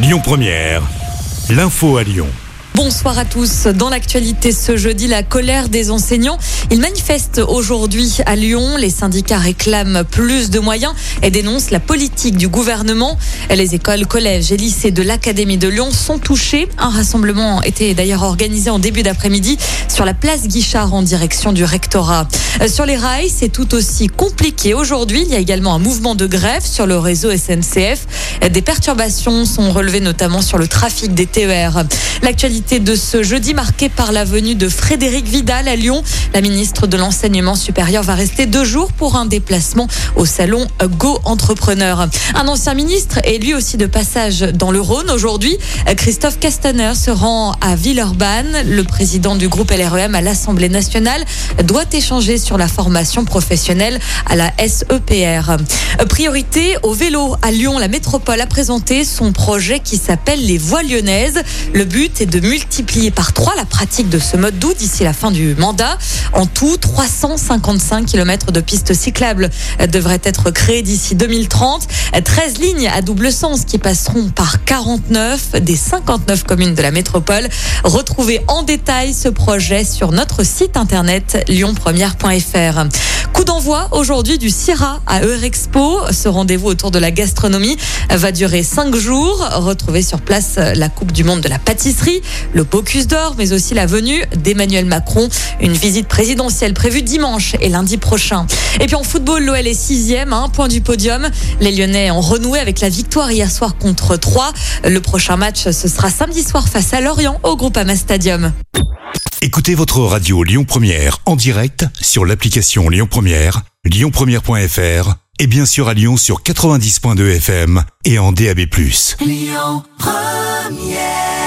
Lyon Première, l'info à Lyon. Bonsoir à tous. Dans l'actualité ce jeudi, la colère des enseignants. Ils manifestent aujourd'hui à Lyon. Les syndicats réclament plus de moyens et dénoncent la politique du gouvernement. Les écoles, collèges et lycées de l'Académie de Lyon sont touchés. Un rassemblement était d'ailleurs organisé en début d'après-midi sur la place Guichard en direction du rectorat. Euh, sur les rails, c'est tout aussi compliqué aujourd'hui. Il y a également un mouvement de grève sur le réseau SNCF. Des perturbations sont relevées notamment sur le trafic des TER. L'actualité de ce jeudi marquée par la venue de Frédéric Vidal à Lyon. La ministre de l'Enseignement supérieur va rester deux jours pour un déplacement au salon Go Entrepreneur. Un ancien ministre est lui aussi de passage dans le Rhône aujourd'hui. Christophe Castaner se rend à Villeurbanne. Le président du groupe LREM à l'Assemblée nationale doit échanger sur la formation professionnelle à la SEPR. Priorité au vélo à Lyon. La métropole a présenté son projet qui s'appelle les voies lyonnaises. Le but est de multiplier par trois la pratique de ce mode doux d'ici la fin du mandat. En tout, 355 km de pistes cyclables devraient être créés d'ici 2030. 13 lignes à double sens qui passeront par 49 des 59 communes de la métropole. Retrouvez en détail ce projet sur notre site internet lyonpremière.fr. Coup d'envoi aujourd'hui du CIRA à Eurexpo. Ce rendez-vous autour de la gastronomie va durer cinq jours. Retrouvez sur place la Coupe du Monde de la pâtisserie, le Bocuse d'Or, mais aussi la venue d'Emmanuel Macron. Une visite présidentielle prévue dimanche et lundi prochain. Et puis en football, l'OL est sixième, à un point du podium. Les Lyonnais ont renoué avec la victoire hier soir contre 3. Le prochain match, ce sera samedi soir face à Lorient au Groupama Stadium. Écoutez votre radio Lyon Première en direct sur l'application Lyon Première, lyonpremière.fr et bien sûr à Lyon sur 90.2 FM et en DAB+. Lyon Première